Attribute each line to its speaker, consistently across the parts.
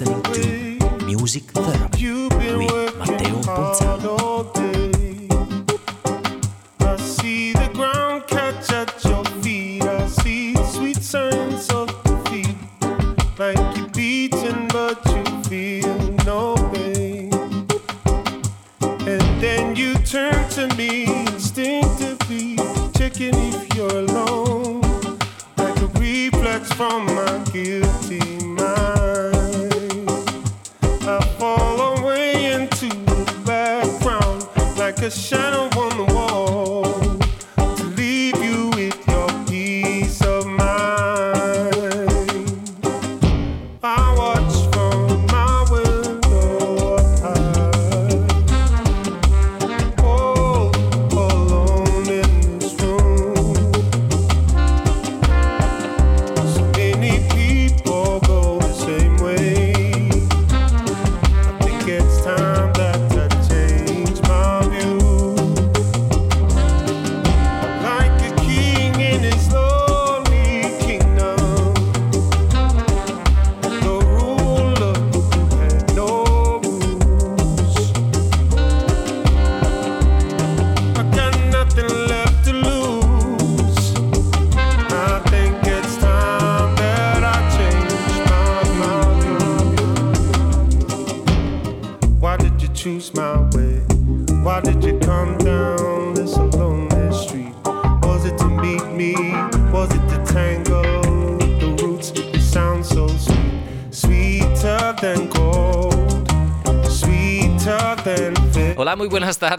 Speaker 1: listening to Music Therapy with Matteo Ponzano.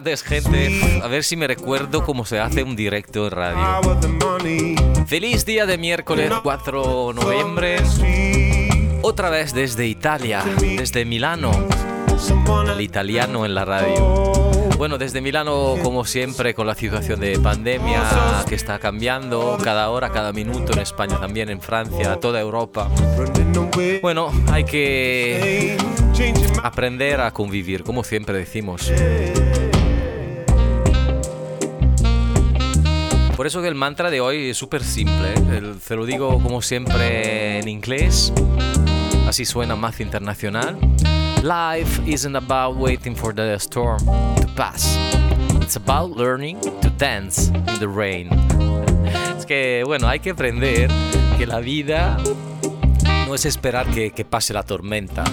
Speaker 2: Tardes, gente. A ver si me recuerdo cómo se hace un directo en radio. Feliz día de miércoles 4 de noviembre. Otra vez desde Italia, desde Milano, el italiano en la radio. Bueno, desde Milano, como siempre, con la situación de pandemia que está cambiando cada hora, cada minuto en España, también en Francia, toda Europa. Bueno, hay que aprender a convivir, como siempre decimos. Por eso que el mantra de hoy es súper simple. ¿eh? Se lo digo como siempre en inglés. Así suena más internacional. Life isn't about waiting for the storm to pass. It's about learning to dance in the rain. Es que, bueno, hay que aprender que la vida no es esperar que, que pase la tormenta.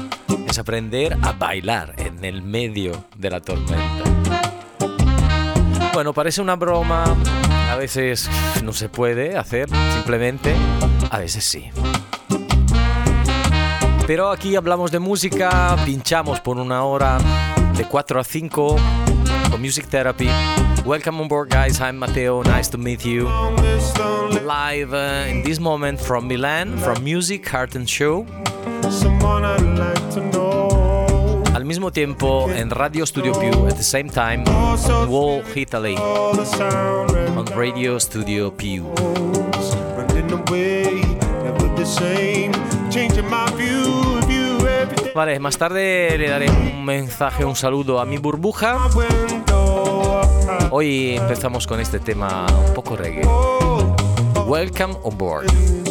Speaker 2: Es aprender a bailar en el medio de la tormenta. Bueno, parece una broma, a veces no se puede hacer, simplemente, a veces sí. Pero aquí hablamos de música, pinchamos por una hora de 4 a 5 con Music Therapy. Welcome on board, guys. I'm Matteo. Nice to meet you. Live uh, in this moment from Milan, from Music Heart and Show.
Speaker 3: Someone I'd like to know.
Speaker 2: Mismo tiempo en Radio Studio Più, at the same time, Wall, Italy, on Radio Studio
Speaker 3: day.
Speaker 2: Vale, más tarde le daré un mensaje, un saludo a mi burbuja. Hoy empezamos con este tema un poco reggae. Welcome on board.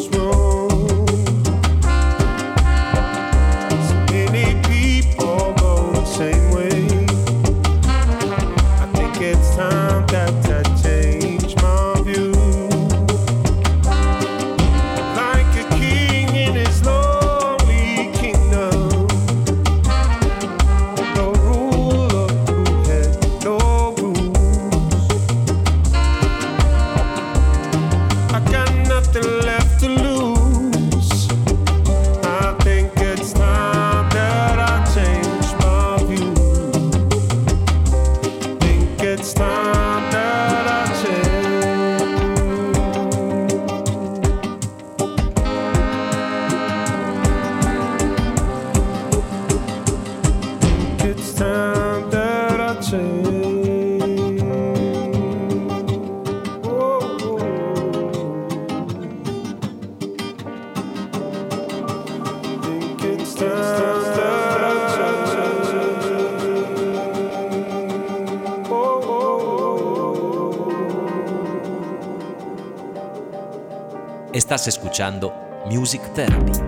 Speaker 4: Music Therapy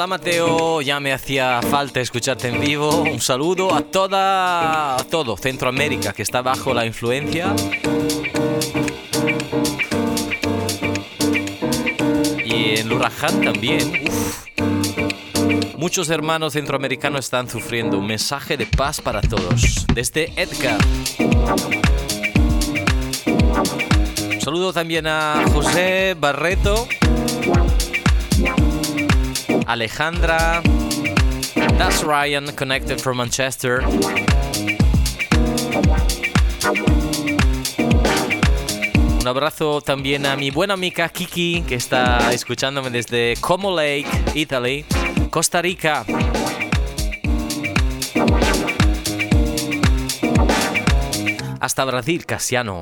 Speaker 2: Hola Mateo, ya me hacía falta escucharte en vivo. Un saludo a toda, todo Centroamérica que está bajo la influencia. Y en Luraján también. Muchos hermanos centroamericanos están sufriendo. Un mensaje de paz para todos. Desde Edgar. Un saludo también a José Barreto. Alejandra. That's Ryan, connected from Manchester. Un abrazo también a mi buena amiga Kiki, que está escuchándome desde Como Lake, Italy, Costa Rica. Hasta Brasil, Casiano.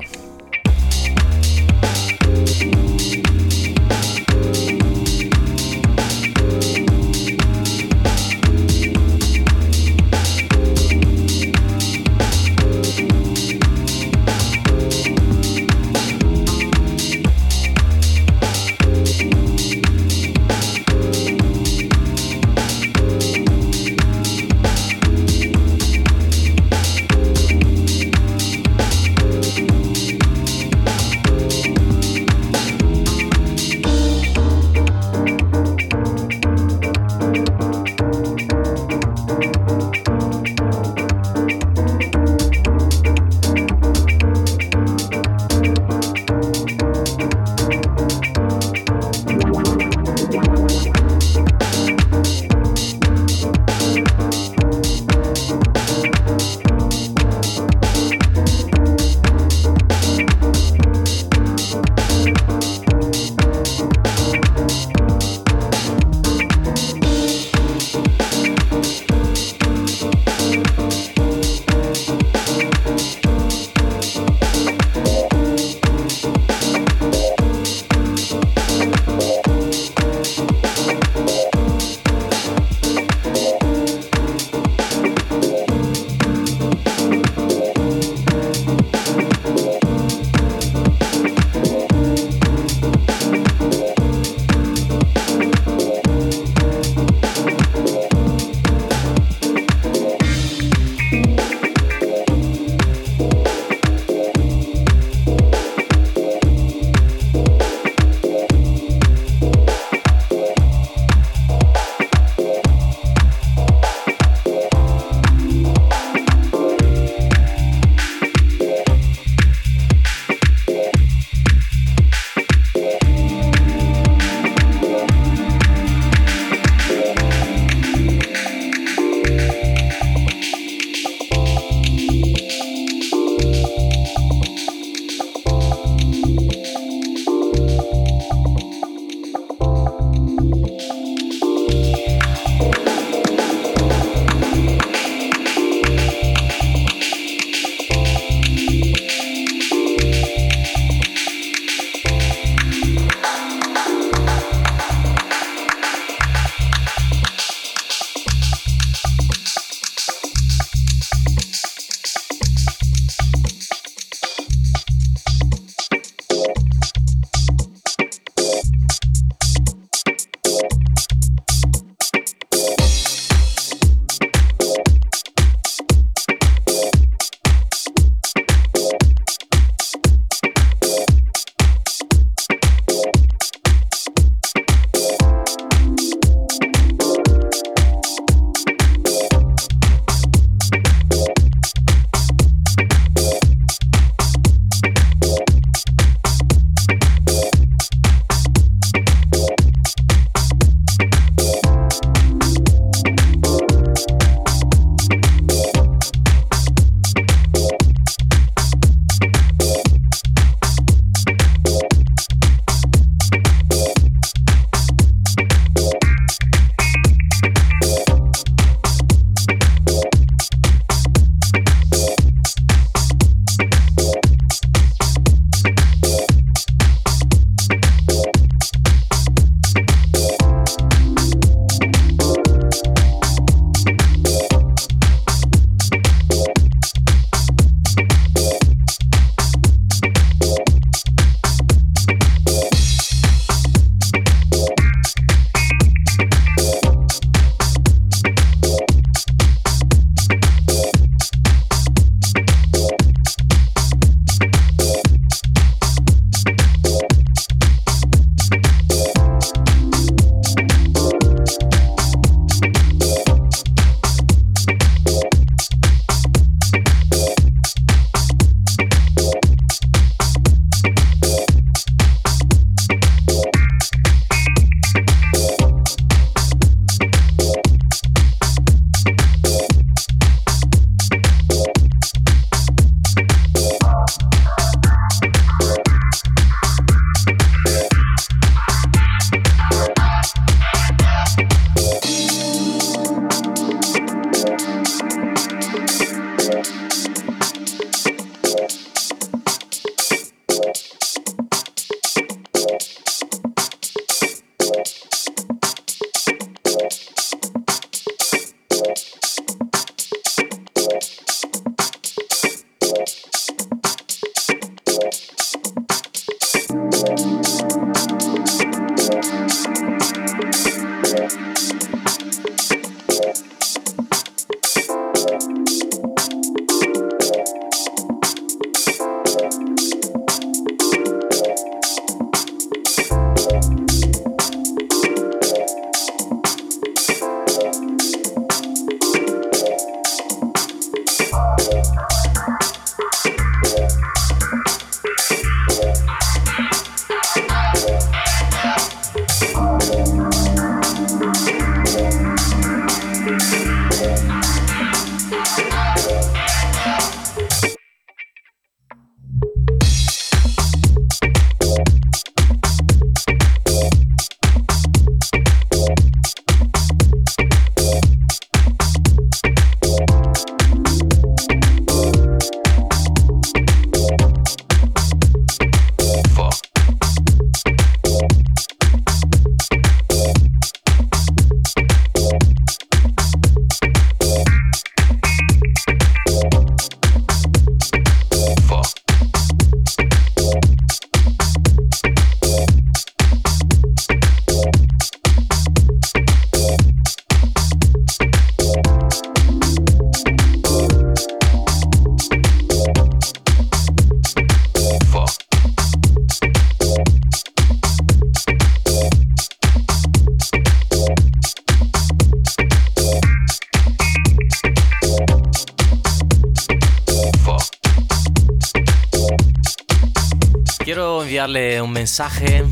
Speaker 2: Enviarle un mensaje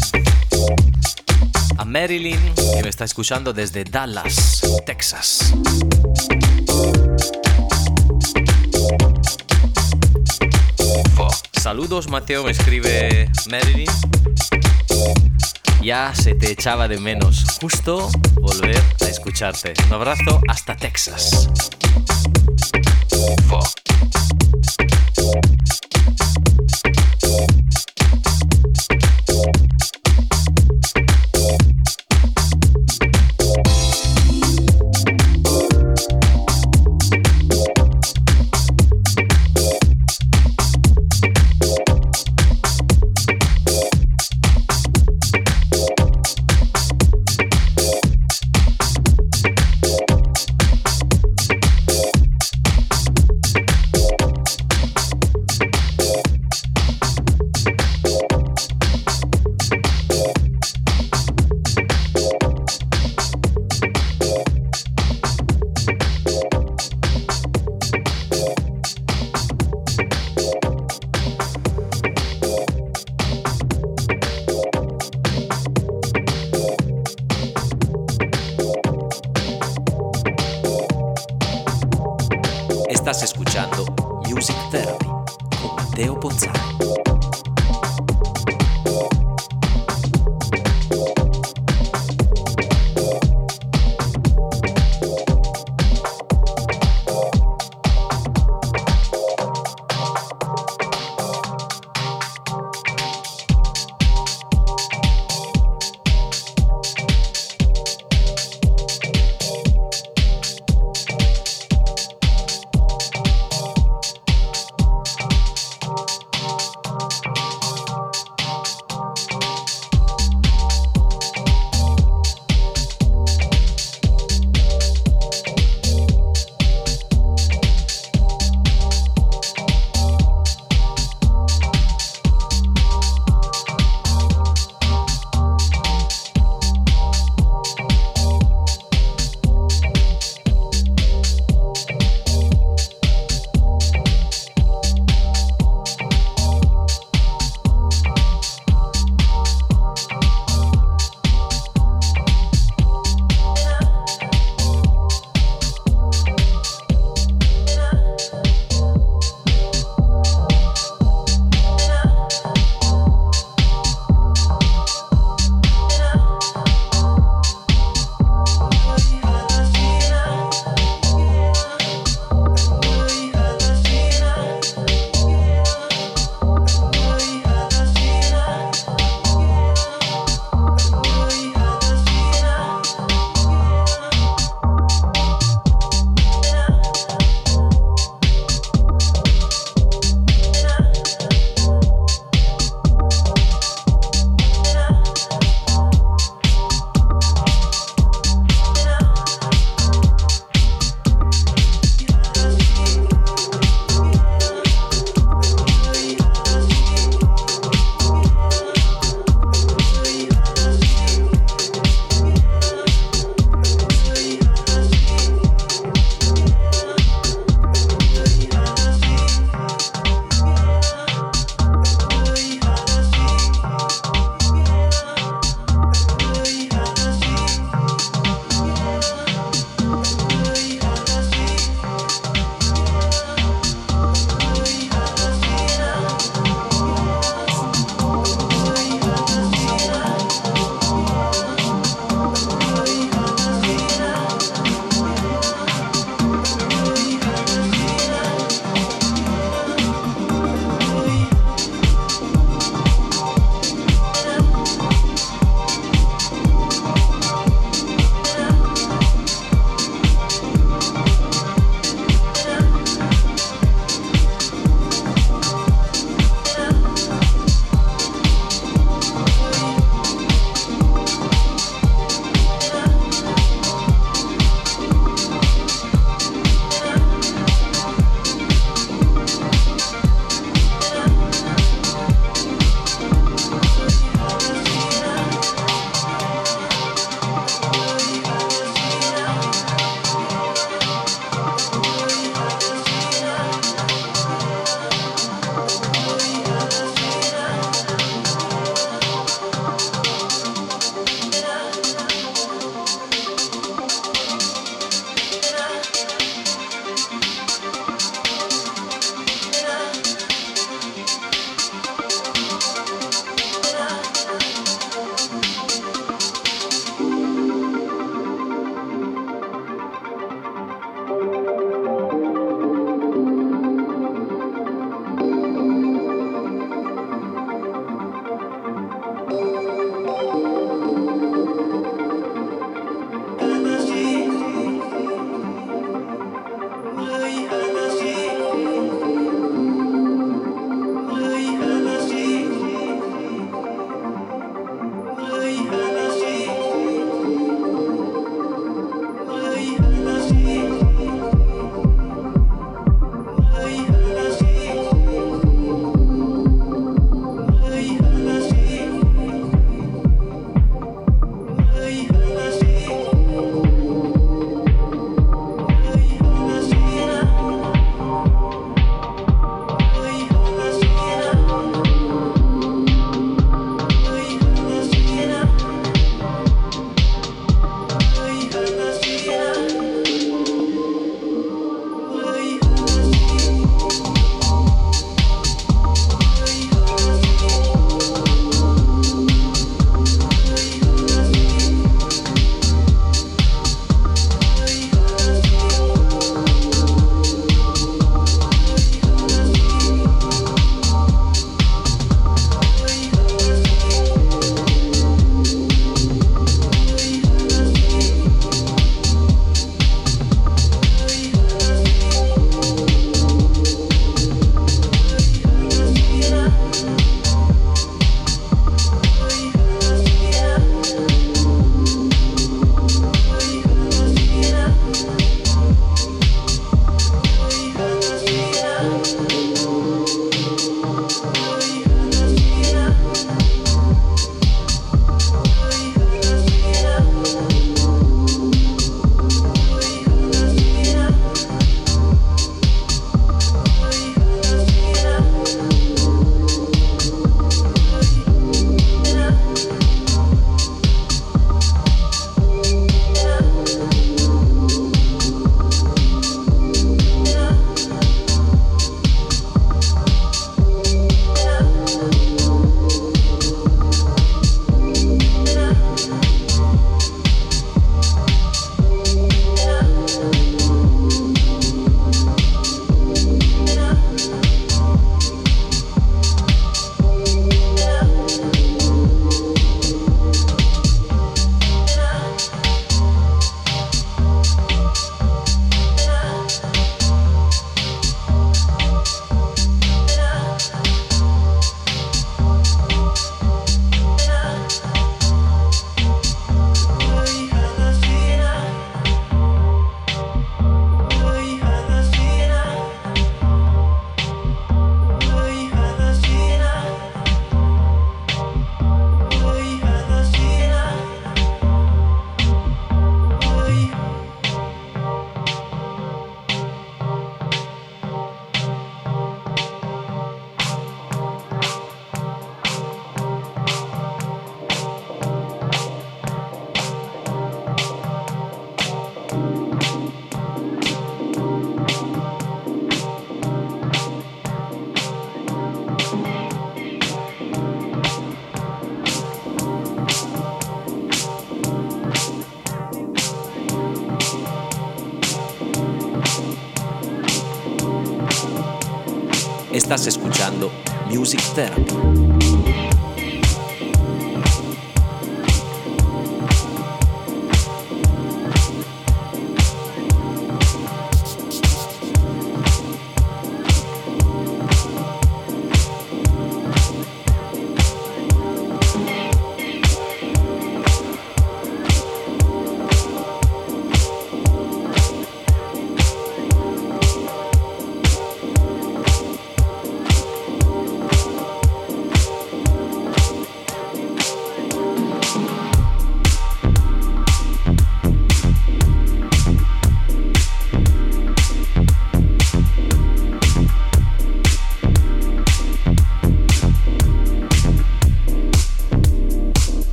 Speaker 2: a Marilyn, que me está escuchando desde Dallas, Texas. Saludos Mateo, me escribe Marilyn. Ya se te echaba de menos. Justo volver a escucharte. Un abrazo hasta Texas.
Speaker 5: Music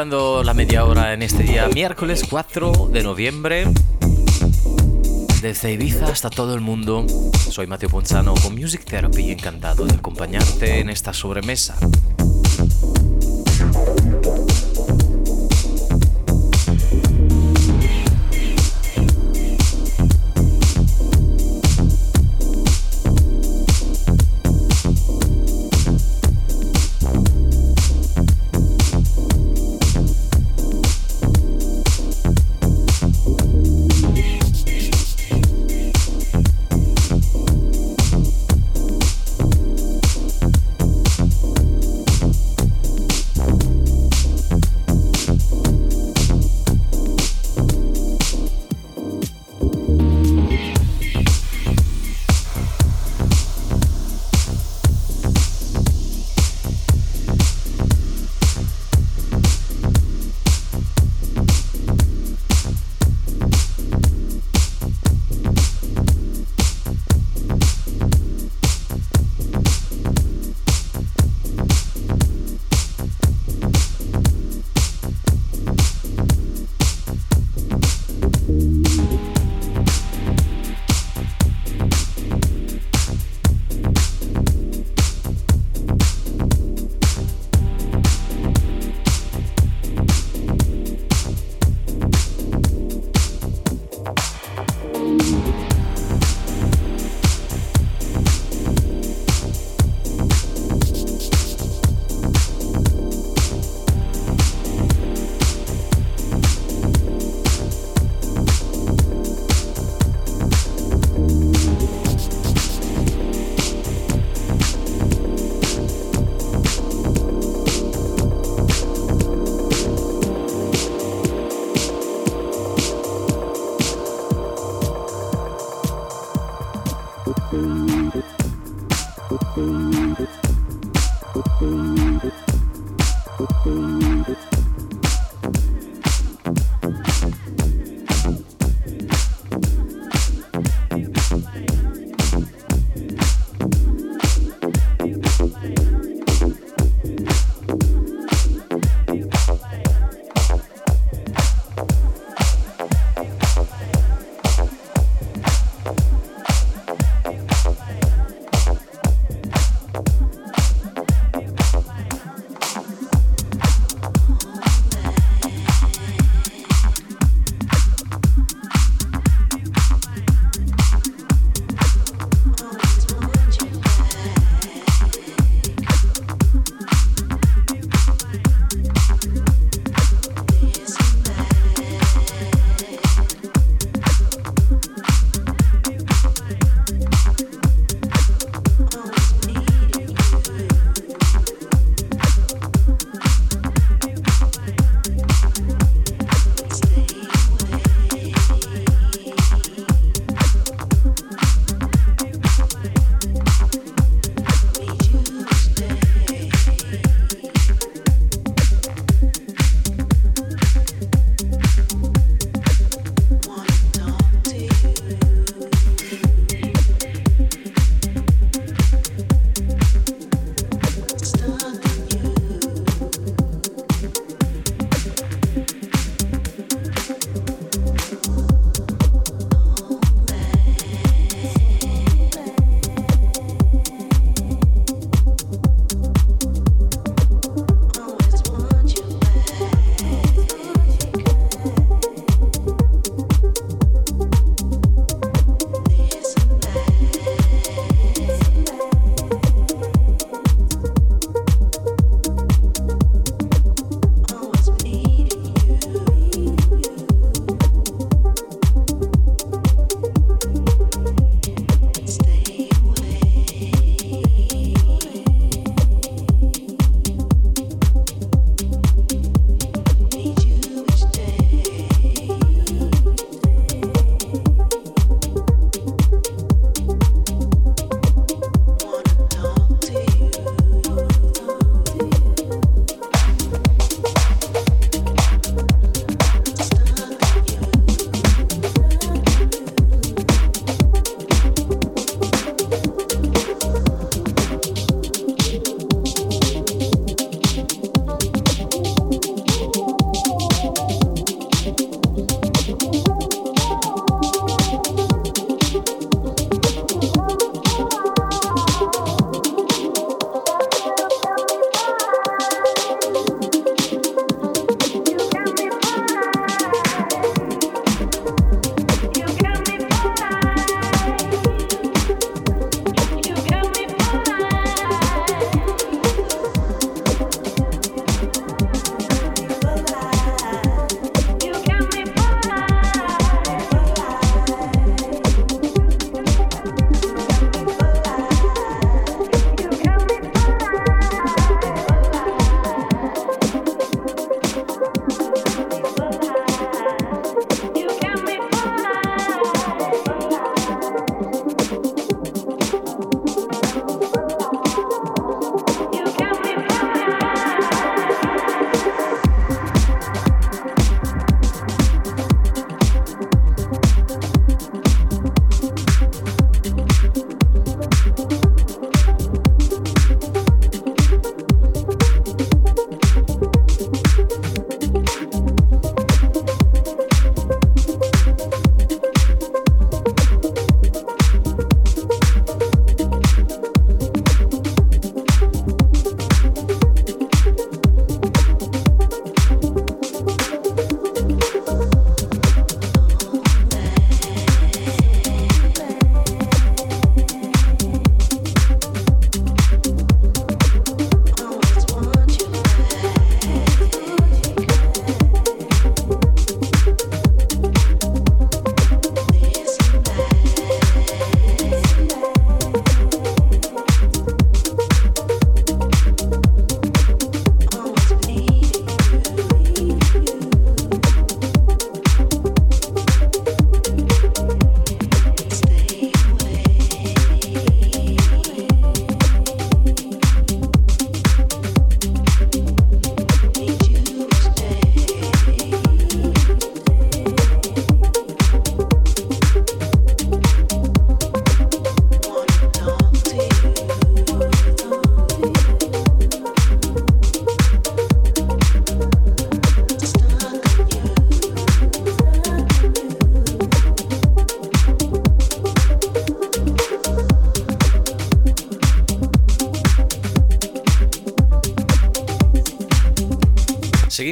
Speaker 2: Alcanzando la media hora en este día, miércoles 4 de noviembre. Desde Ibiza hasta todo el mundo, soy Mateo Ponzano con Music Therapy, encantado de acompañarte en esta sobremesa.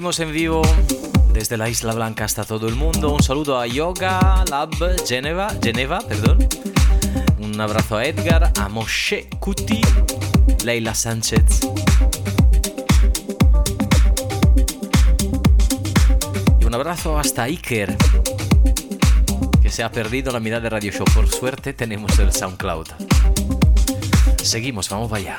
Speaker 6: Seguimos en vivo desde la Isla Blanca hasta todo el mundo. Un saludo a Yoga Lab Geneva, Geneva perdón. Un abrazo a Edgar, a Moshe Kuti, Leila Sánchez. Y un abrazo hasta Iker, que se ha perdido la mitad de Radio Show. Por suerte tenemos el SoundCloud. Seguimos, vamos para allá.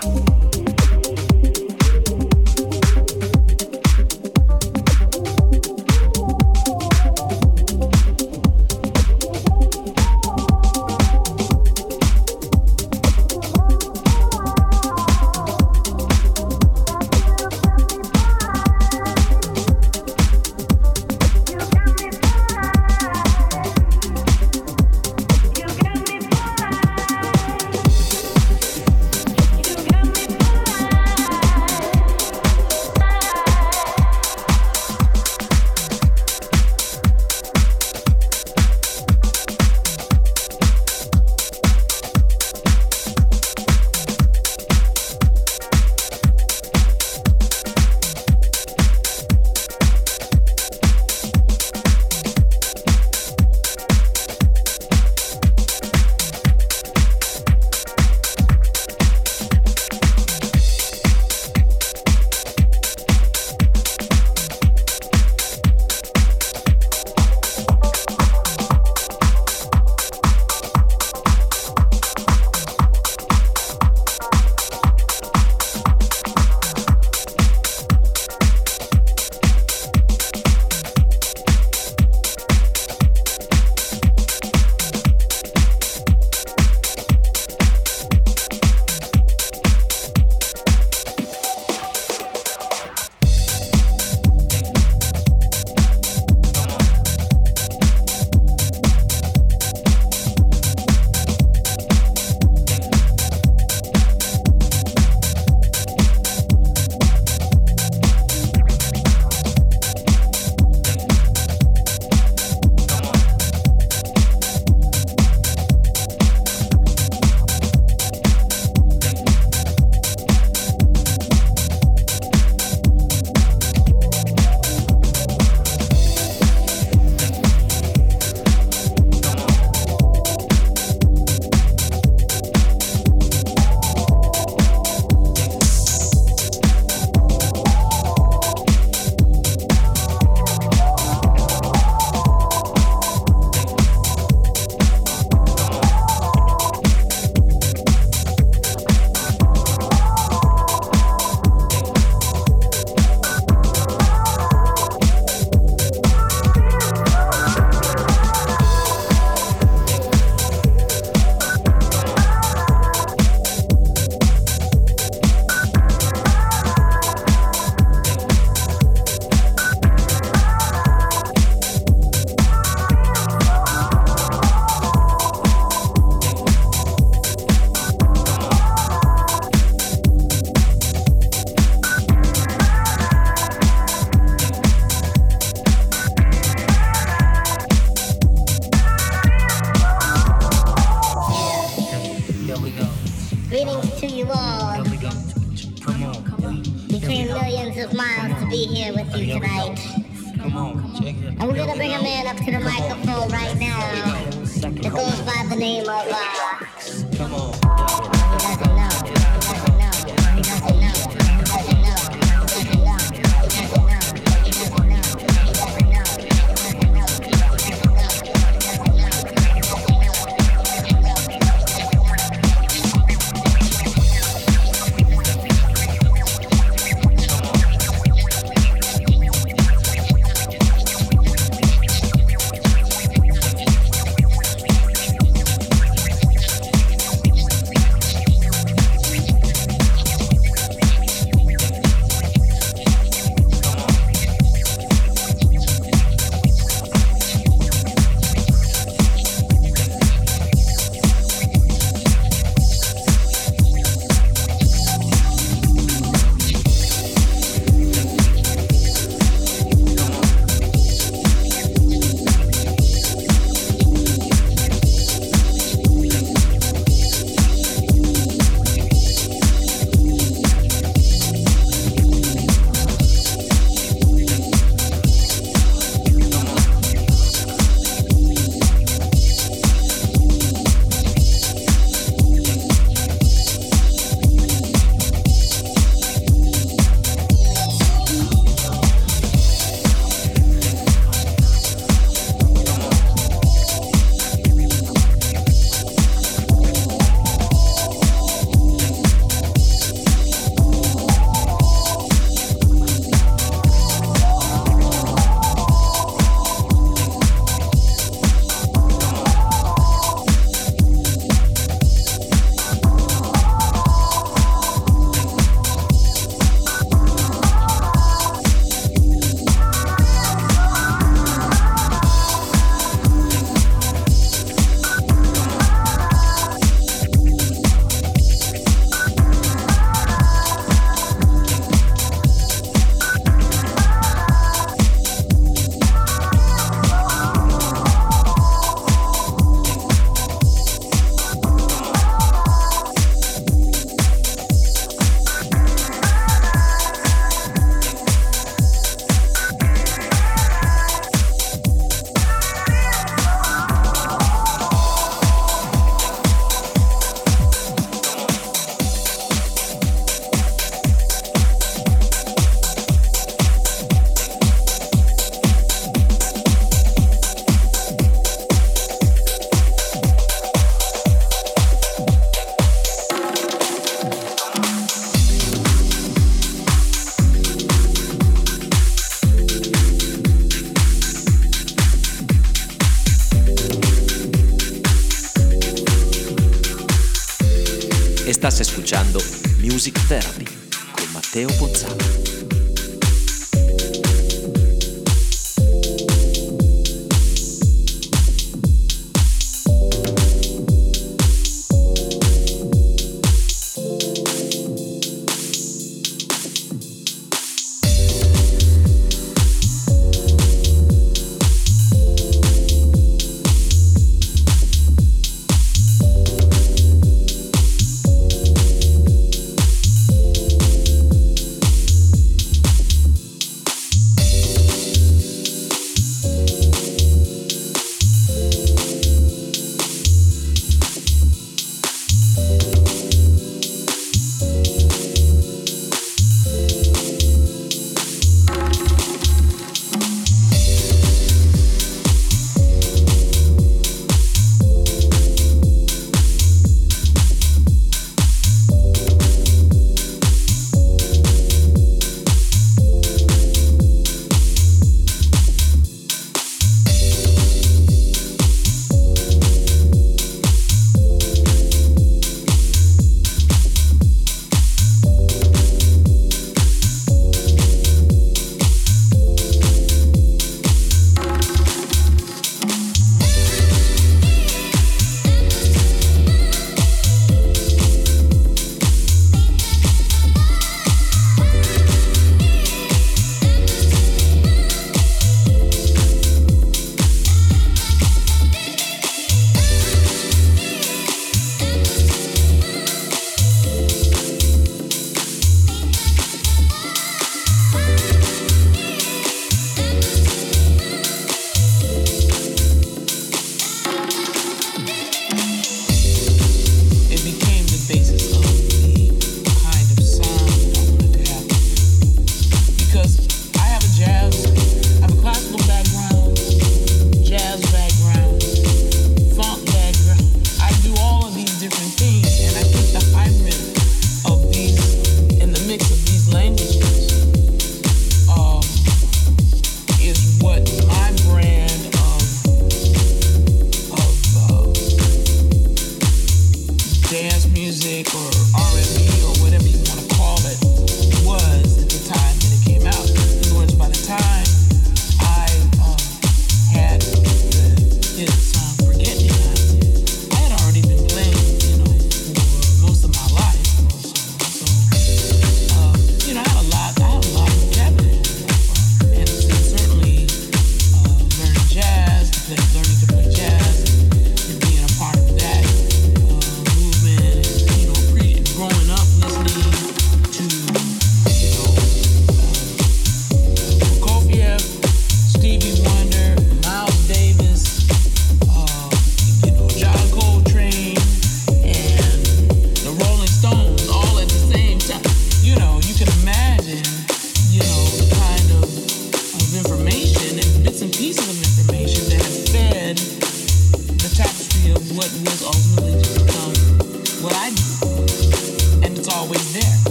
Speaker 5: Music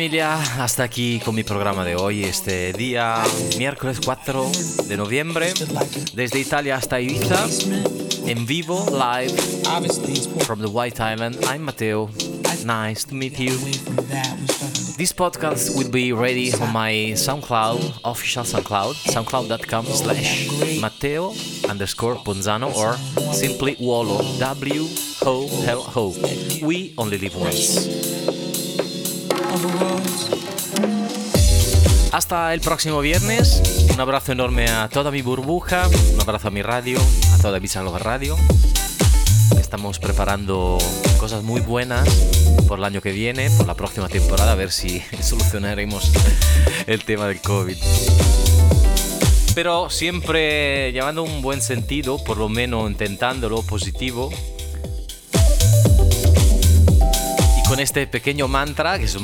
Speaker 2: familia, hasta aquí con mi programa de hoy, este día miércoles 4 de noviembre, desde Italia hasta Ibiza, en vivo, live, from the White Island. I'm Matteo. Nice to meet you. This podcast will be ready on my SoundCloud, official SoundCloud, soundcloud.com slash Matteo underscore Ponzano or simply Wolo, W-Ho-L-Ho. We only live once. Hasta el próximo viernes. Un abrazo enorme a toda mi burbuja. Un abrazo a mi radio, a toda Bizarro Radio. Estamos preparando cosas muy buenas por el año que viene, por la próxima temporada, a ver si solucionaremos el tema del COVID. Pero siempre llevando un buen sentido, por lo menos intentándolo positivo. Con este pequeño mantra, que es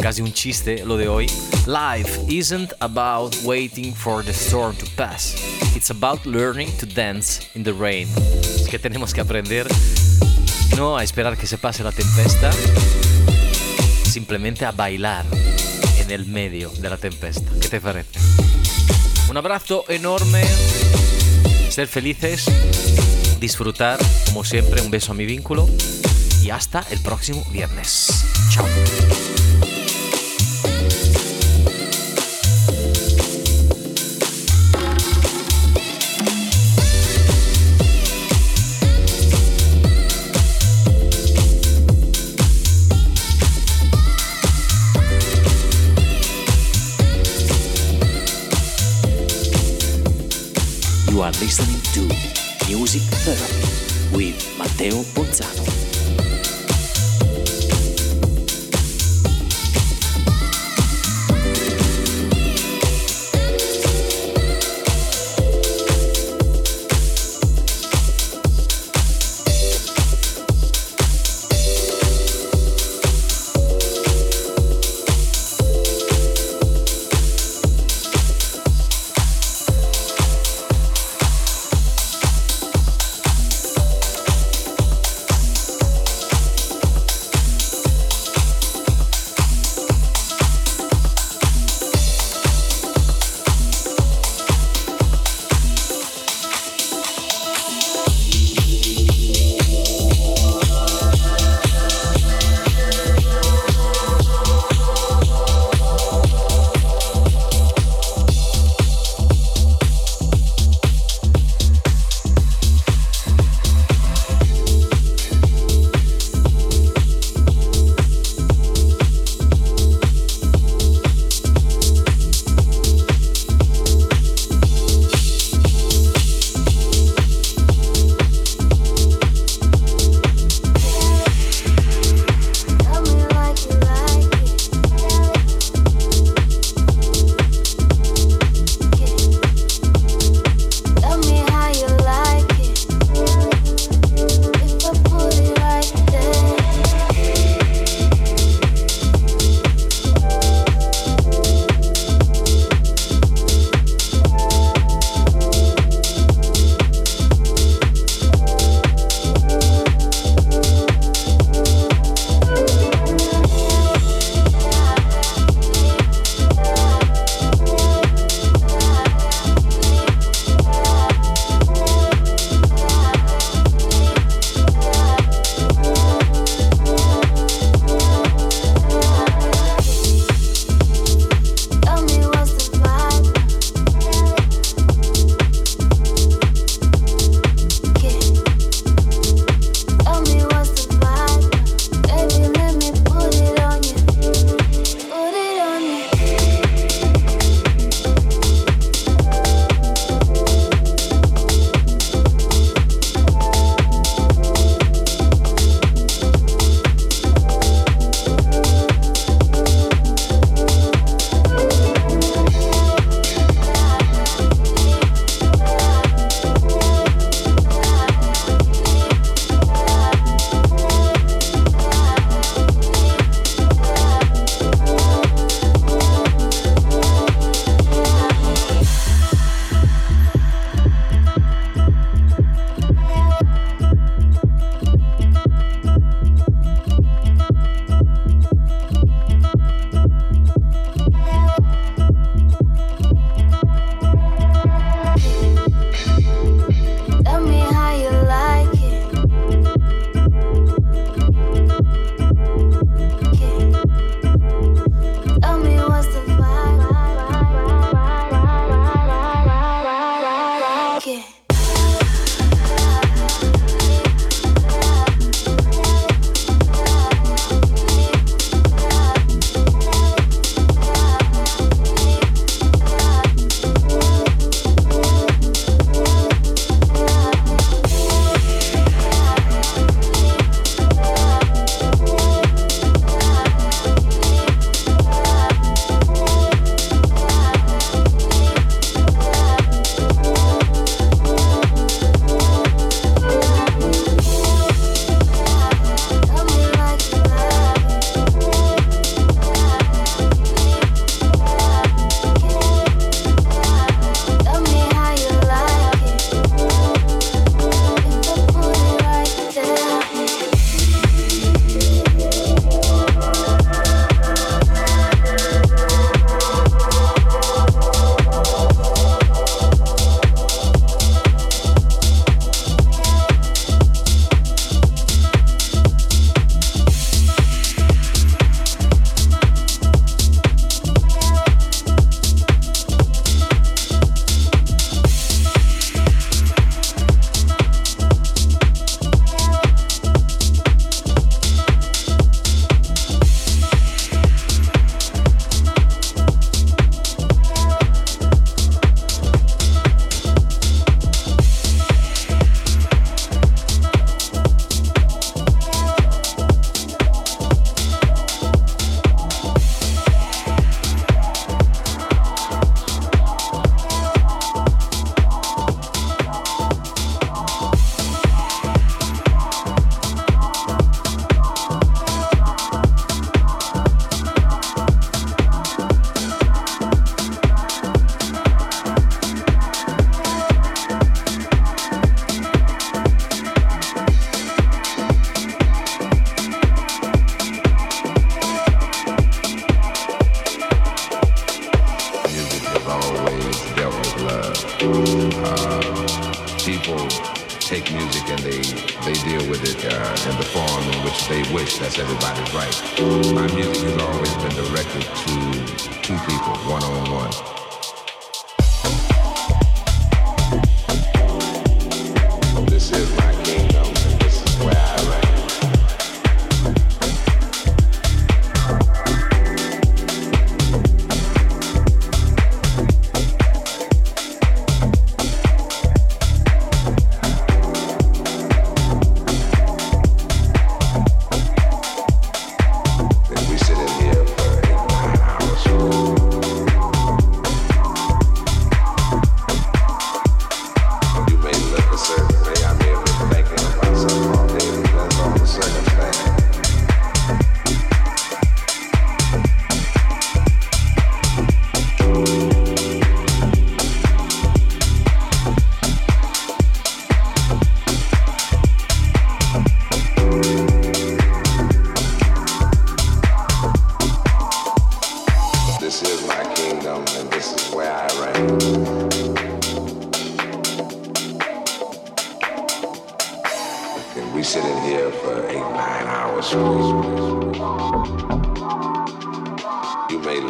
Speaker 2: casi un chiste lo de hoy. Life isn't about waiting for the storm to pass. It's about learning to dance in the rain. Es que tenemos que aprender no a esperar que se pase la tempesta, simplemente a bailar en el medio de la tempesta. ¿Qué te parece? Un abrazo enorme. ser felices, disfrutar, como siempre, un beso a mi vínculo y hasta el próximo viernes. Chao.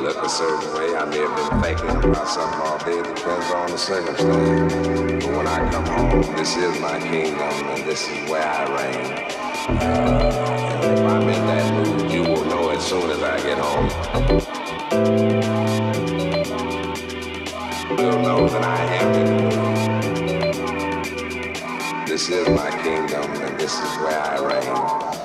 Speaker 5: Look a certain way. I may have been thinking
Speaker 7: about something all day. It depends on the circumstance. But when I come home, this is my kingdom and this is where I reign. Uh, and if I'm in that mood, you will know as soon as I get home. You'll know that I am in This is my kingdom and this is where I reign.